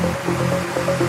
Música